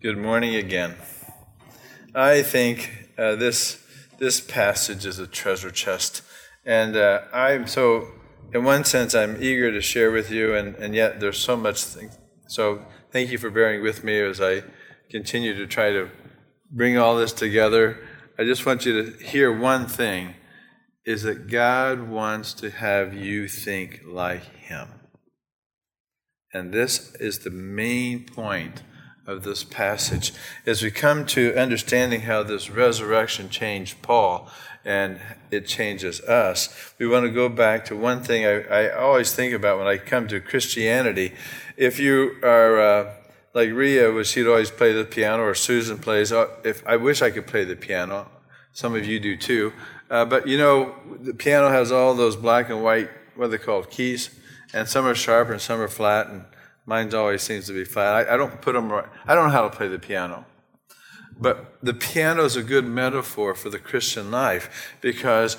Good morning again. I think uh, this this passage is a treasure chest, and uh, I'm so. In one sense, I'm eager to share with you, and, and yet there's so much. Thing. So thank you for bearing with me as I continue to try to bring all this together. I just want you to hear one thing: is that God wants to have you think like Him, and this is the main point of this passage as we come to understanding how this resurrection changed Paul and it changes us. We want to go back to one thing I, I always think about when I come to Christianity. If you are uh, like Ria, was she'd always play the piano, or Susan plays. Uh, if I wish I could play the piano, some of you do too. Uh, but you know, the piano has all those black and white, what are they called, keys, and some are sharp and some are flat, and Mine always seems to be flat. I, I don't put them right. I don't know how to play the piano. But the piano is a good metaphor for the Christian life because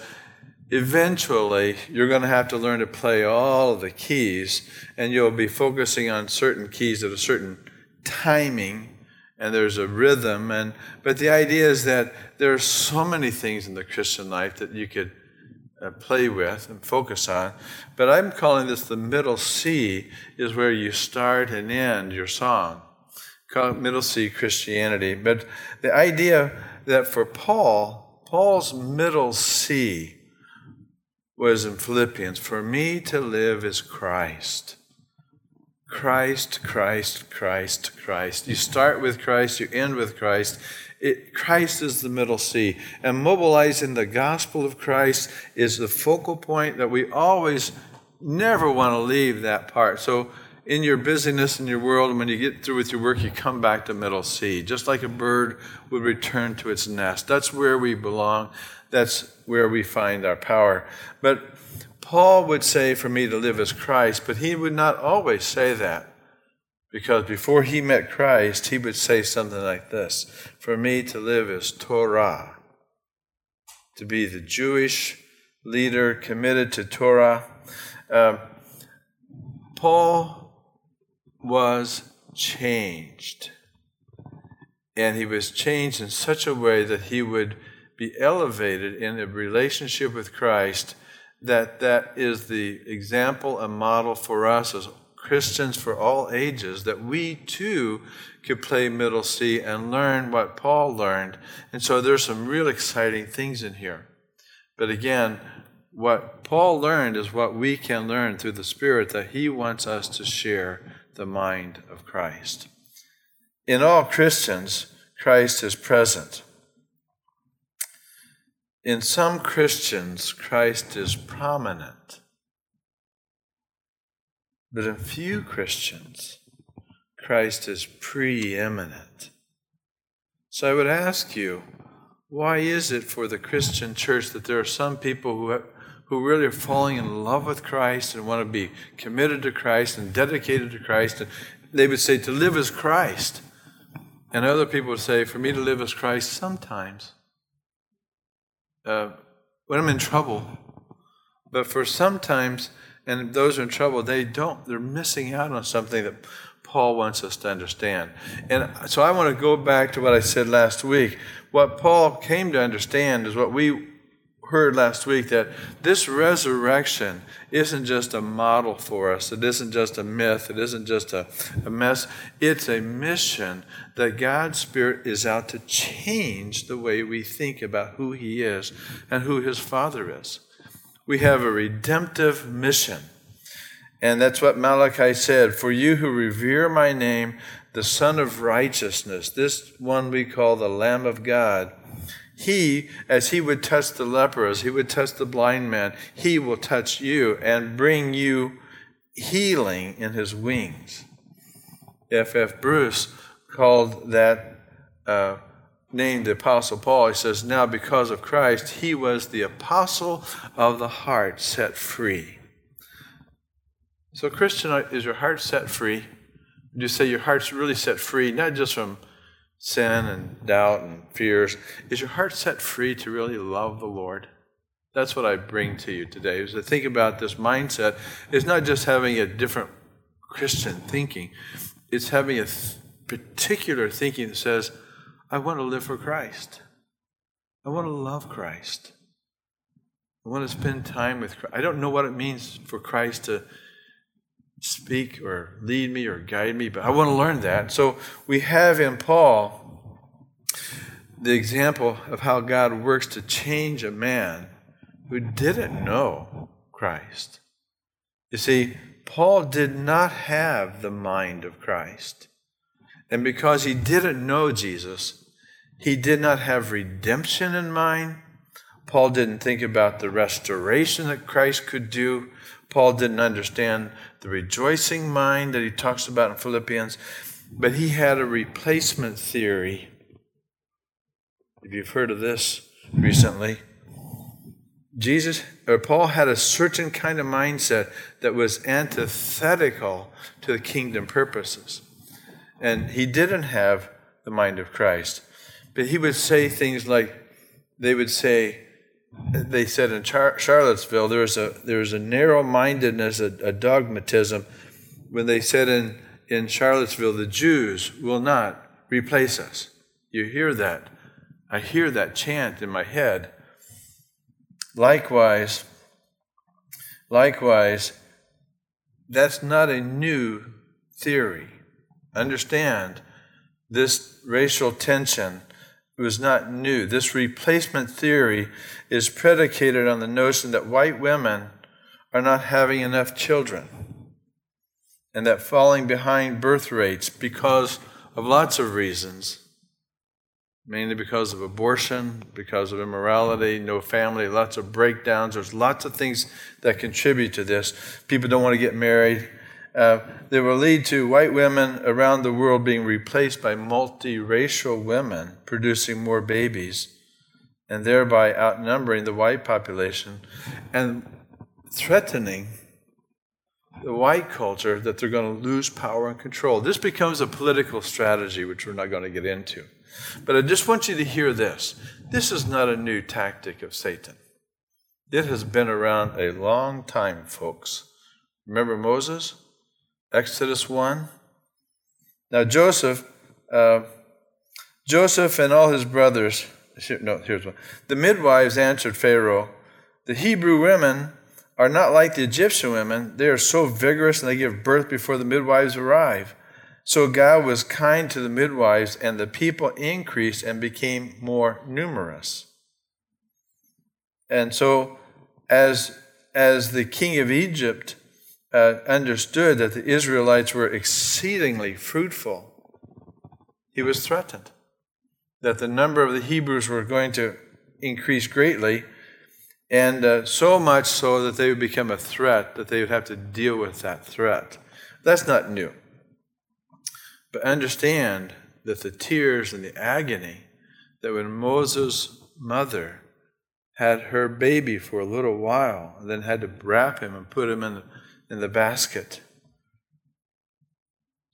eventually you're going to have to learn to play all of the keys and you'll be focusing on certain keys at a certain timing and there's a rhythm and but the idea is that there are so many things in the Christian life that you could uh, play with and focus on. But I'm calling this the middle C, is where you start and end your song. Call it middle C Christianity. But the idea that for Paul, Paul's middle C was in Philippians for me to live is Christ. Christ, Christ, Christ, Christ. You start with Christ, you end with Christ. It, Christ is the middle C. And mobilizing the gospel of Christ is the focal point that we always never want to leave that part. So, in your busyness in your world, and when you get through with your work, you come back to middle C, just like a bird would return to its nest. That's where we belong. That's where we find our power. But Paul would say, For me to live as Christ, but he would not always say that. Because before he met Christ, he would say something like this For me to live is Torah, to be the Jewish leader committed to Torah. Uh, Paul was changed. And he was changed in such a way that he would be elevated in a relationship with Christ that that is the example and model for us as Christians for all ages, that we too could play middle C and learn what Paul learned. And so there's some real exciting things in here. But again, what Paul learned is what we can learn through the Spirit that he wants us to share the mind of Christ. In all Christians, Christ is present. In some Christians, Christ is prominent. But in few Christians, Christ is preeminent. So I would ask you, why is it for the Christian church that there are some people who, have, who really are falling in love with Christ and want to be committed to Christ and dedicated to Christ? And they would say, to live as Christ. And other people would say, for me to live as Christ sometimes, uh, when I'm in trouble. But for sometimes, and those are in trouble, they don't, they're missing out on something that Paul wants us to understand. And so I want to go back to what I said last week. What Paul came to understand is what we heard last week that this resurrection isn't just a model for us. It isn't just a myth. It isn't just a, a mess. It's a mission that God's Spirit is out to change the way we think about who He is and who His Father is. We have a redemptive mission. And that's what Malachi said For you who revere my name, the Son of Righteousness, this one we call the Lamb of God, he, as he would touch the leper, as he would touch the blind man, he will touch you and bring you healing in his wings. F. F. Bruce called that uh, named the Apostle Paul, he says, Now because of Christ, he was the apostle of the heart set free. So, Christian, is your heart set free? Would you say your heart's really set free, not just from sin and doubt and fears? Is your heart set free to really love the Lord? That's what I bring to you today. Is to think about this mindset. It's not just having a different Christian thinking, it's having a particular thinking that says, I want to live for Christ. I want to love Christ. I want to spend time with Christ. I don't know what it means for Christ to speak or lead me or guide me, but I want to learn that. So we have in Paul the example of how God works to change a man who didn't know Christ. You see, Paul did not have the mind of Christ. And because he didn't know Jesus, he did not have redemption in mind. Paul didn't think about the restoration that Christ could do. Paul didn't understand the rejoicing mind that he talks about in Philippians. But he had a replacement theory. If you've heard of this recently, Jesus or Paul had a certain kind of mindset that was antithetical to the kingdom purposes. And he didn't have the mind of Christ. But he would say things like they would say they said in Char- Charlottesville there was a there was a narrow mindedness, a, a dogmatism when they said in in Charlottesville the Jews will not replace us. You hear that. I hear that chant in my head. Likewise, likewise, that's not a new theory. Understand, this racial tension was not new. This replacement theory is predicated on the notion that white women are not having enough children and that falling behind birth rates because of lots of reasons mainly because of abortion, because of immorality, no family, lots of breakdowns. There's lots of things that contribute to this. People don't want to get married. Uh, they will lead to white women around the world being replaced by multiracial women producing more babies and thereby outnumbering the white population and threatening the white culture that they're going to lose power and control. This becomes a political strategy, which we're not going to get into. But I just want you to hear this. This is not a new tactic of Satan. It has been around a long time, folks. Remember Moses? Exodus 1? Now, Joseph, uh, Joseph and all his brothers, no, here's one. The midwives answered Pharaoh, The Hebrew women are not like the Egyptian women. They are so vigorous and they give birth before the midwives arrive. So God was kind to the midwives, and the people increased and became more numerous. And so, as, as the king of Egypt uh, understood that the Israelites were exceedingly fruitful, he was threatened that the number of the Hebrews were going to increase greatly, and uh, so much so that they would become a threat, that they would have to deal with that threat. That's not new. But understand that the tears and the agony that when Moses' mother had her baby for a little while and then had to wrap him and put him in the, in the basket,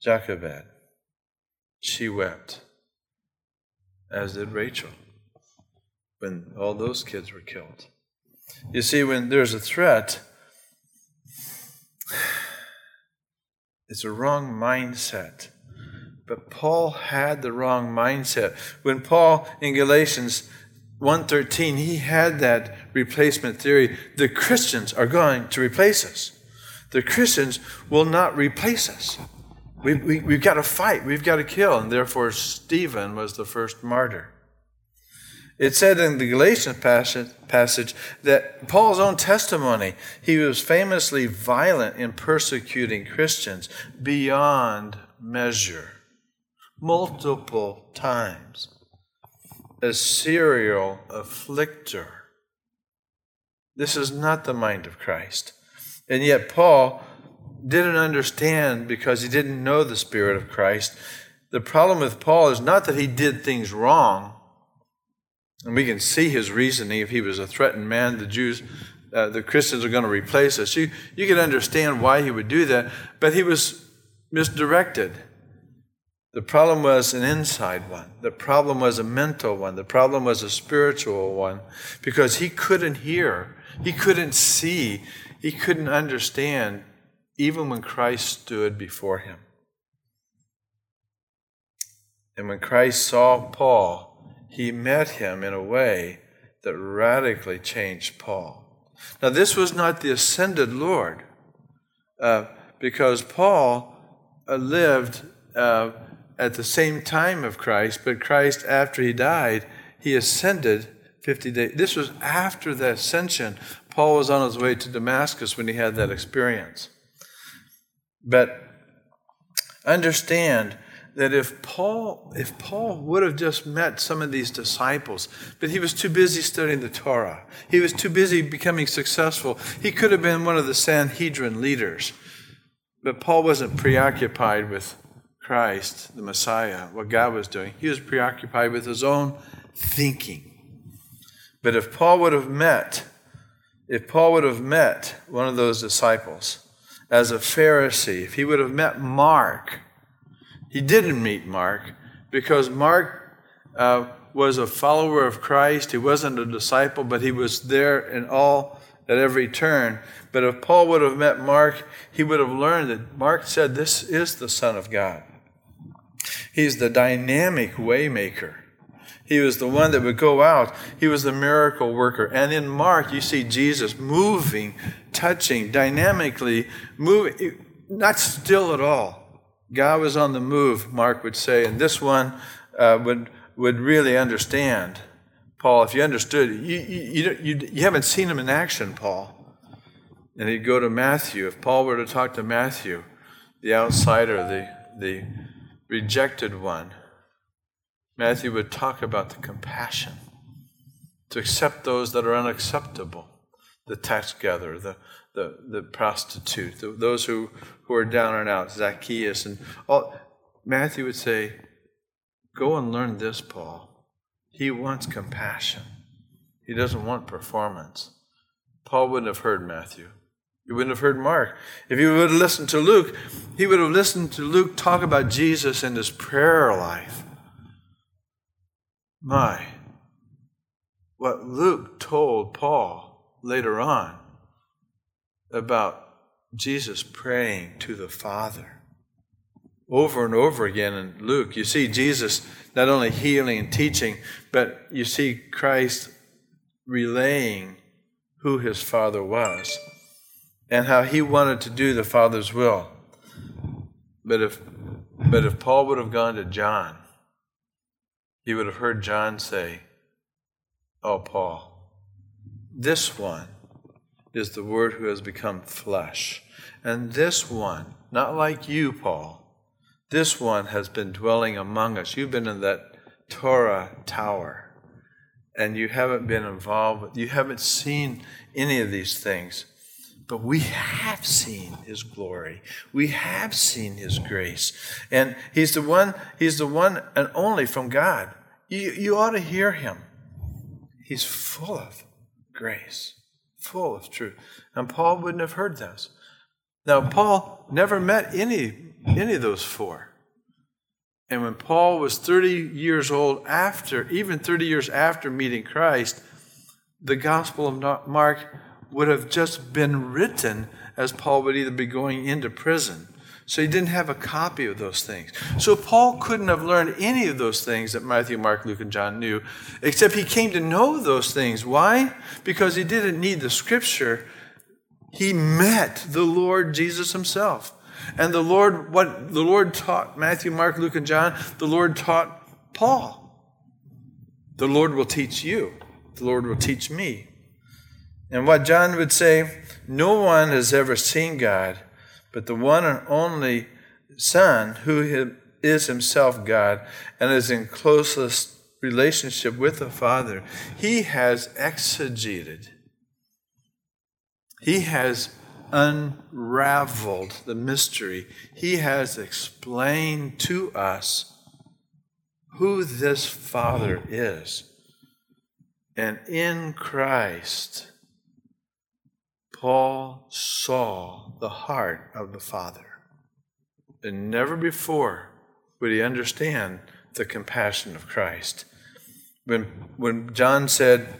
Jochebed, she wept, as did Rachel when all those kids were killed. You see, when there's a threat, it's a wrong mindset but Paul had the wrong mindset. When Paul in Galatians 1:13 he had that replacement theory, the Christians are going to replace us. The Christians will not replace us. We, we, we've got to fight, we've got to kill, and therefore Stephen was the first martyr. It said in the Galatians passage, passage, that Paul's own testimony, he was famously violent in persecuting Christians beyond measure multiple times. A serial afflictor. This is not the mind of Christ. And yet, Paul didn't understand because he didn't know the Spirit of Christ. The problem with Paul is not that he did things wrong, and we can see his reasoning. If he was a threatened man, the Jews, uh, the Christians are going to replace us. You, you can understand why he would do that, but he was misdirected. The problem was an inside one. The problem was a mental one. The problem was a spiritual one because he couldn't hear, he couldn't see, he couldn't understand even when Christ stood before him. And when Christ saw Paul, he met him in a way that radically changed Paul. Now, this was not the ascended Lord, uh, because Paul uh, lived uh, at the same time of Christ, but Christ, after he died, he ascended 50 days. This was after the ascension. Paul was on his way to Damascus when he had that experience. But understand that if Paul, if Paul would have just met some of these disciples, but he was too busy studying the Torah, he was too busy becoming successful, he could have been one of the Sanhedrin leaders. But Paul wasn't preoccupied with Christ, the Messiah, what God was doing. He was preoccupied with his own thinking. But if Paul would have met, if Paul would have met one of those disciples as a Pharisee, if he would have met Mark, he didn't meet Mark because Mark uh, was a follower of Christ. He wasn't a disciple, but he was there in all at every turn. But if Paul would have met Mark, he would have learned that Mark said, This is the Son of God. He's the dynamic waymaker. He was the one that would go out. He was the miracle worker. And in Mark, you see Jesus moving, touching, dynamically moving, not still at all. God was on the move, Mark would say, and this one uh, would, would really understand. Paul, if you understood, you, you, you, you haven't seen him in action, Paul. And he'd go to Matthew. If Paul were to talk to Matthew, the outsider, the, the rejected one, Matthew would talk about the compassion to accept those that are unacceptable the tax gatherer, the, the, the prostitute, the, those who, who are down and out, Zacchaeus, and all. Matthew would say, Go and learn this, Paul. He wants compassion, he doesn't want performance. Paul wouldn't have heard Matthew. He wouldn't have heard Mark. If he would have listened to Luke, he would have listened to Luke talk about Jesus and his prayer life. My, what Luke told Paul later on about Jesus praying to the Father. Over and over again in Luke, you see Jesus not only healing and teaching, but you see Christ relaying who his Father was and how he wanted to do the Father's will. But if, but if Paul would have gone to John, he would have heard John say, Oh, Paul, this one is the Word who has become flesh. And this one, not like you, Paul, this one has been dwelling among us. You've been in that Torah tower, and you haven't been involved, you haven't seen any of these things. But we have seen his glory. We have seen his grace. And he's the one, he's the one and only from God. You, you ought to hear him. He's full of grace full of truth. And Paul wouldn't have heard this. Now, Paul never met any, any of those four. And when Paul was 30 years old after, even 30 years after meeting Christ, the Gospel of Mark would have just been written as Paul would either be going into prison so he didn't have a copy of those things. So Paul couldn't have learned any of those things that Matthew, Mark, Luke, and John knew, except he came to know those things. Why? Because he didn't need the scripture. He met the Lord Jesus himself. And the Lord, what the Lord taught Matthew, Mark, Luke, and John, the Lord taught Paul. The Lord will teach you. The Lord will teach me. And what John would say, no one has ever seen God but the one and only Son, who is himself God and is in closest relationship with the Father, he has exegeted, he has unraveled the mystery, he has explained to us who this Father is. And in Christ, Paul saw the heart of the Father. And never before would he understand the compassion of Christ. When, when John said,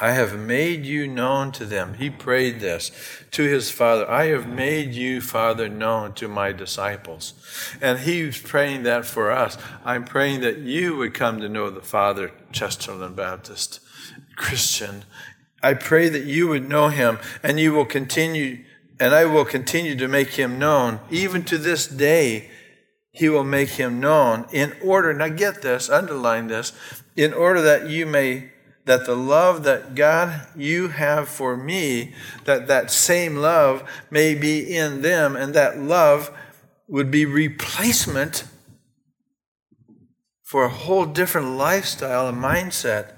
I have made you known to them. He prayed this to his Father. I have made you, Father, known to my disciples. And he's praying that for us. I'm praying that you would come to know the Father, Chesterland Baptist Christian. I pray that you would know him and you will continue, and I will continue to make him known. Even to this day, he will make him known in order, now get this, underline this, in order that you may that the love that God you have for me, that that same love may be in them, and that love would be replacement for a whole different lifestyle and mindset,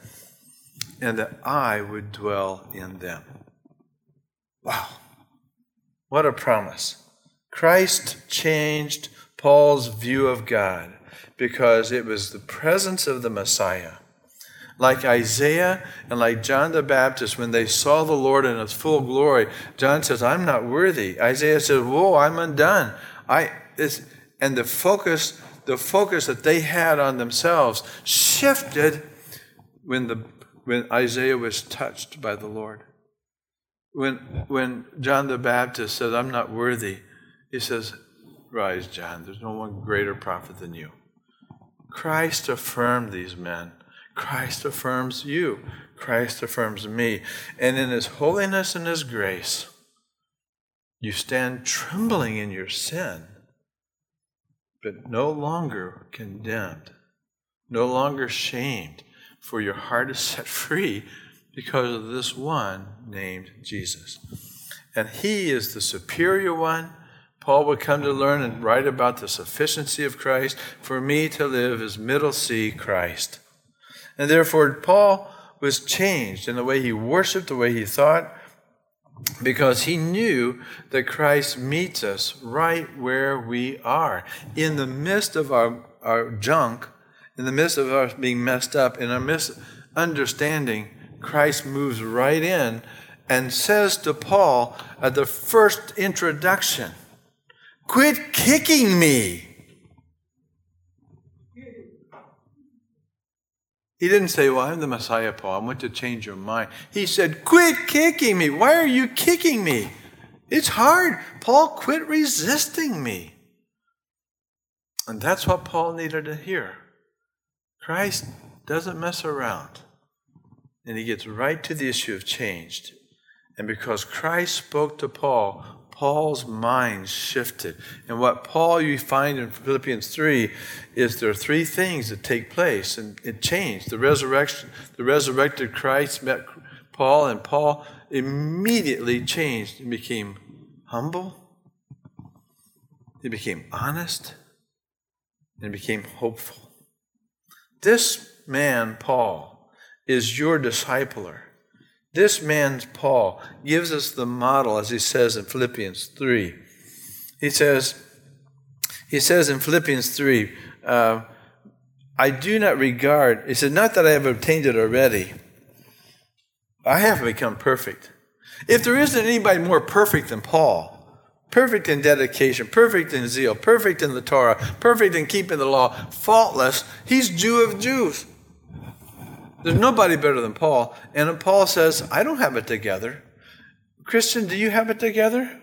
and that I would dwell in them. Wow. What a promise. Christ changed Paul's view of God because it was the presence of the Messiah like Isaiah and like John the Baptist, when they saw the Lord in his full glory, John says, I'm not worthy. Isaiah says, Whoa, I'm undone. I this and the focus, the focus that they had on themselves shifted when the when Isaiah was touched by the Lord. When when John the Baptist said, I'm not worthy, he says, Rise, John, there's no one greater prophet than you. Christ affirmed these men Christ affirms you. Christ affirms me. And in His holiness and His grace, you stand trembling in your sin, but no longer condemned, no longer shamed, for your heart is set free because of this one named Jesus. And He is the superior one. Paul would come to learn and write about the sufficiency of Christ. For me to live is middle C Christ. And therefore, Paul was changed in the way he worshiped, the way he thought, because he knew that Christ meets us right where we are. In the midst of our, our junk, in the midst of us being messed up, in our misunderstanding, Christ moves right in and says to Paul at the first introduction, Quit kicking me. He didn't say, Well, I'm the Messiah, Paul. I want to change your mind. He said, Quit kicking me. Why are you kicking me? It's hard. Paul, quit resisting me. And that's what Paul needed to hear. Christ doesn't mess around. And he gets right to the issue of changed. And because Christ spoke to Paul, Paul's mind shifted. And what Paul you find in Philippians 3 is there are three things that take place and it changed. The resurrection, the resurrected Christ met Paul and Paul immediately changed and became humble. He became honest and became hopeful. This man, Paul, is your discipler. This man, Paul, gives us the model, as he says in Philippians 3. He says, he says in Philippians 3, uh, I do not regard, he said, not that I have obtained it already. I have become perfect. If there isn't anybody more perfect than Paul, perfect in dedication, perfect in zeal, perfect in the Torah, perfect in keeping the law, faultless, he's Jew of Jews. There's nobody better than Paul. And Paul says, I don't have it together. Christian, do you have it together?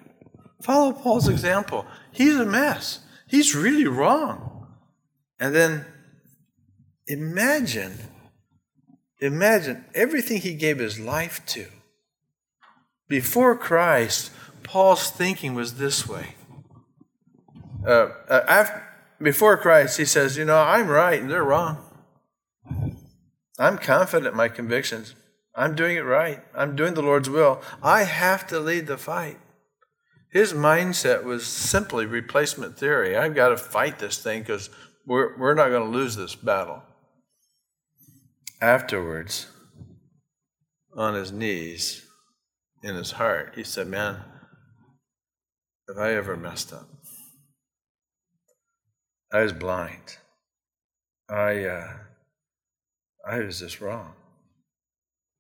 Follow Paul's example. He's a mess. He's really wrong. And then imagine, imagine everything he gave his life to. Before Christ, Paul's thinking was this way. Uh, uh, after, before Christ, he says, You know, I'm right and they're wrong. I'm confident in my convictions. I'm doing it right. I'm doing the Lord's will. I have to lead the fight. His mindset was simply replacement theory. I've got to fight this thing because we're, we're not going to lose this battle. Afterwards, on his knees, in his heart, he said, Man, have I ever messed up? I was blind. I, uh, I was just wrong.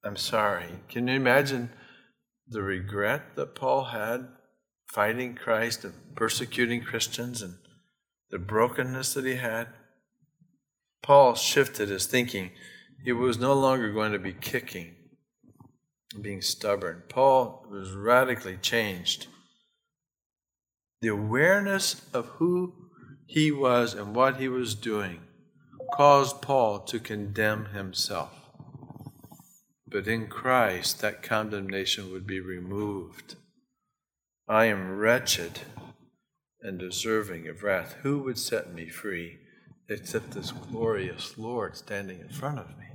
I'm sorry. Can you imagine the regret that Paul had fighting Christ and persecuting Christians and the brokenness that he had? Paul shifted his thinking. He was no longer going to be kicking, and being stubborn. Paul was radically changed. The awareness of who he was and what he was doing caused Paul to condemn himself. But in Christ, that condemnation would be removed. I am wretched and deserving of wrath. Who would set me free except this glorious Lord standing in front of me?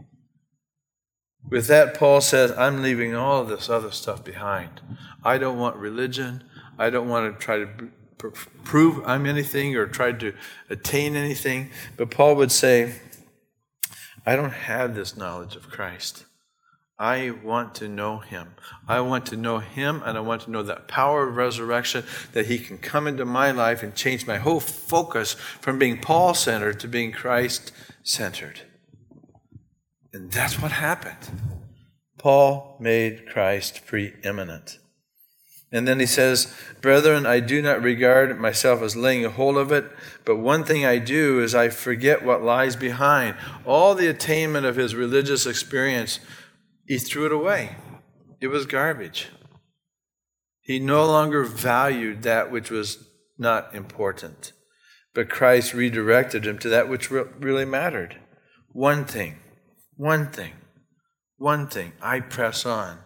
With that, Paul says, I'm leaving all this other stuff behind. I don't want religion. I don't want to try to prove I'm anything or tried to attain anything. But Paul would say, I don't have this knowledge of Christ. I want to know him. I want to know him and I want to know that power of resurrection that he can come into my life and change my whole focus from being Paul centered to being Christ centered. And that's what happened. Paul made Christ preeminent. And then he says, Brethren, I do not regard myself as laying a hold of it, but one thing I do is I forget what lies behind. All the attainment of his religious experience he threw it away. It was garbage. He no longer valued that which was not important. But Christ redirected him to that which really mattered. One thing, one thing, one thing. I press on.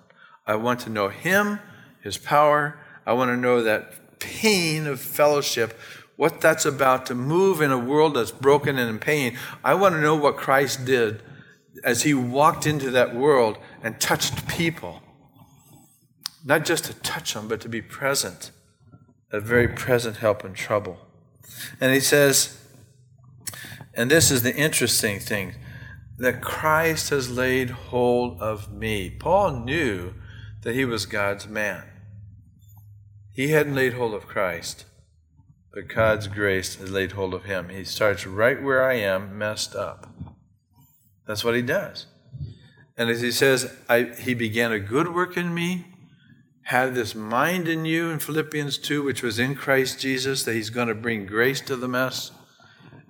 I want to know Him, His power. I want to know that pain of fellowship, what that's about to move in a world that's broken and in pain. I want to know what Christ did as He walked into that world and touched people. Not just to touch them, but to be present, a very present help in trouble. And he says, and this is the interesting thing that Christ has laid hold of me. Paul knew that he was God's man. He hadn't laid hold of Christ, but God's grace had laid hold of him. He starts right where I am, messed up. That's what he does. And as he says, he began a good work in me, had this mind in you in Philippians 2, which was in Christ Jesus, that he's going to bring grace to the mess.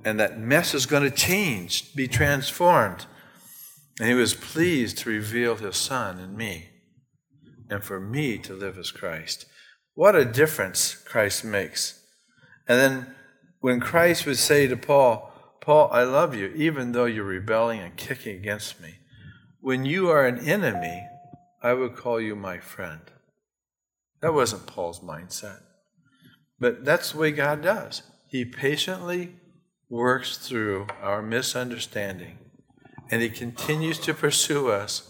And that mess is going to change, be transformed. And he was pleased to reveal his son in me and for me to live as Christ. What a difference Christ makes. And then when Christ would say to Paul, Paul, I love you, even though you're rebelling and kicking against me. When you are an enemy, I would call you my friend. That wasn't Paul's mindset. But that's the way God does. He patiently works through our misunderstanding, and He continues to pursue us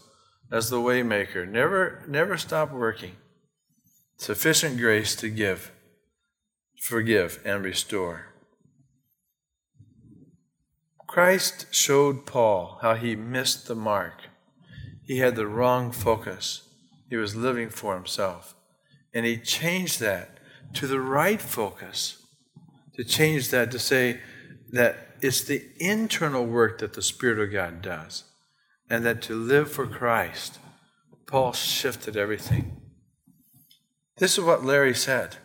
as the waymaker. Never, never stop working. Sufficient grace to give, forgive, and restore. Christ showed Paul how he missed the mark he had the wrong focus. He was living for himself. And he changed that to the right focus. To change that to say that it's the internal work that the Spirit of God does. And that to live for Christ, Paul shifted everything. This is what Larry said.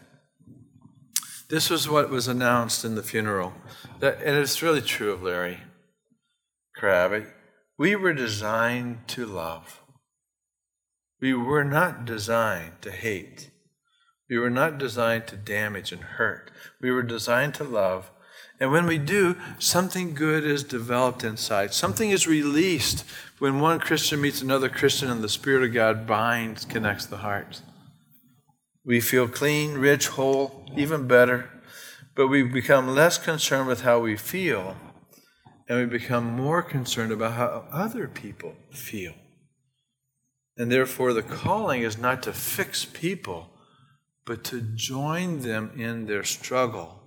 This was what was announced in the funeral. That, and it's really true of Larry Crabb. We were designed to love. We were not designed to hate. We were not designed to damage and hurt. We were designed to love. And when we do, something good is developed inside. Something is released when one Christian meets another Christian and the Spirit of God binds, connects the hearts. We feel clean, rich, whole, even better, but we become less concerned with how we feel and we become more concerned about how other people feel. And therefore, the calling is not to fix people, but to join them in their struggle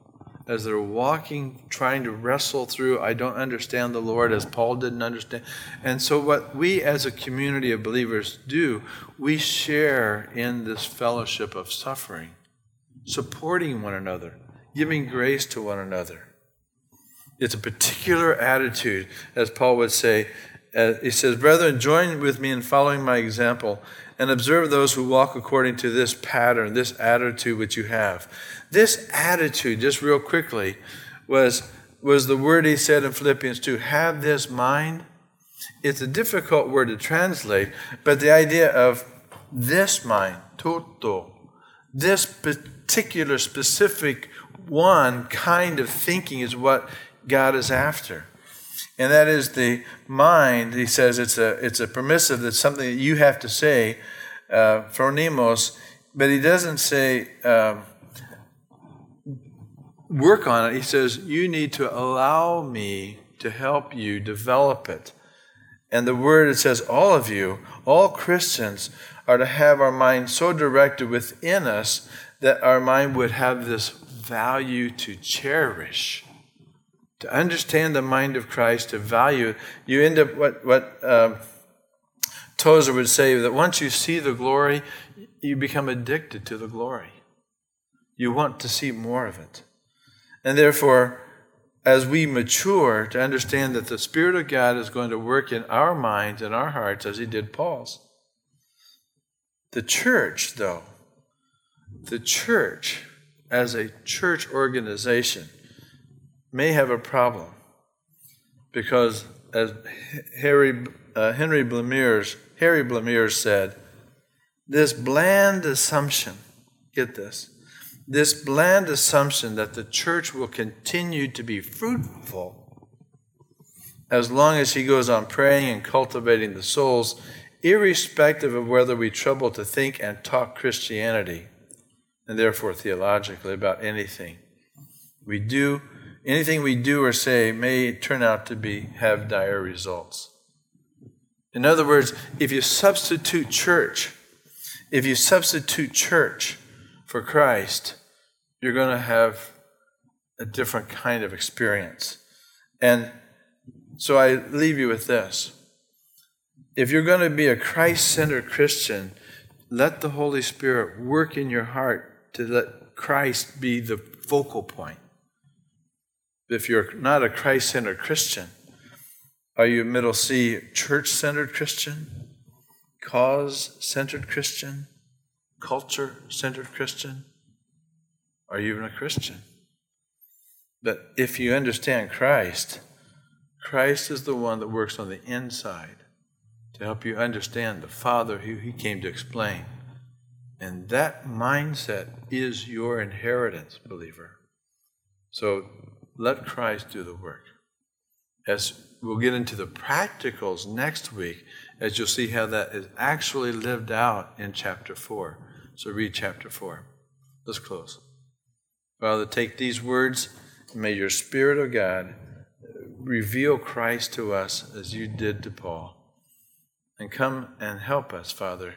as they're walking, trying to wrestle through, I don't understand the Lord as Paul didn't understand. And so, what we as a community of believers do, we share in this fellowship of suffering, supporting one another, giving grace to one another. It's a particular attitude, as Paul would say. Uh, he says, Brethren, join with me in following my example and observe those who walk according to this pattern, this attitude which you have. This attitude, just real quickly, was, was the word he said in Philippians 2 have this mind. It's a difficult word to translate, but the idea of this mind, toto, this particular specific one kind of thinking is what God is after. And that is the mind, he says it's a, it's a permissive, that's something that you have to say, uh, phronimos, but he doesn't say um, work on it. He says you need to allow me to help you develop it. And the word, it says, all of you, all Christians, are to have our mind so directed within us that our mind would have this value to cherish. To understand the mind of Christ, to value, you end up what, what um, Tozer would say that once you see the glory, you become addicted to the glory. You want to see more of it. And therefore, as we mature to understand that the Spirit of God is going to work in our minds and our hearts as He did Paul's. The church, though, the church as a church organization may have a problem because, as Harry, uh, Henry Blamires, Harry said, this bland assumption, get this, this bland assumption that the church will continue to be fruitful as long as he goes on praying and cultivating the souls, irrespective of whether we trouble to think and talk Christianity, and therefore theologically about anything. We do anything we do or say may turn out to be have dire results. In other words, if you substitute church, if you substitute church for Christ, you're going to have a different kind of experience. And so I leave you with this. If you're going to be a Christ centered Christian, let the Holy Spirit work in your heart to let Christ be the focal point. If you're not a Christ centered Christian, are you a middle C church centered Christian? Cause centered Christian? Culture centered Christian? Are you even a Christian? But if you understand Christ, Christ is the one that works on the inside to help you understand the Father who He came to explain. And that mindset is your inheritance, believer. So let Christ do the work. As we'll get into the practicals next week, as you'll see how that is actually lived out in chapter 4. So read chapter 4. Let's close. Father, take these words, may your Spirit of God reveal Christ to us as you did to Paul. And come and help us, Father,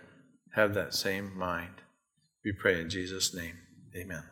have that same mind. We pray in Jesus' name. Amen.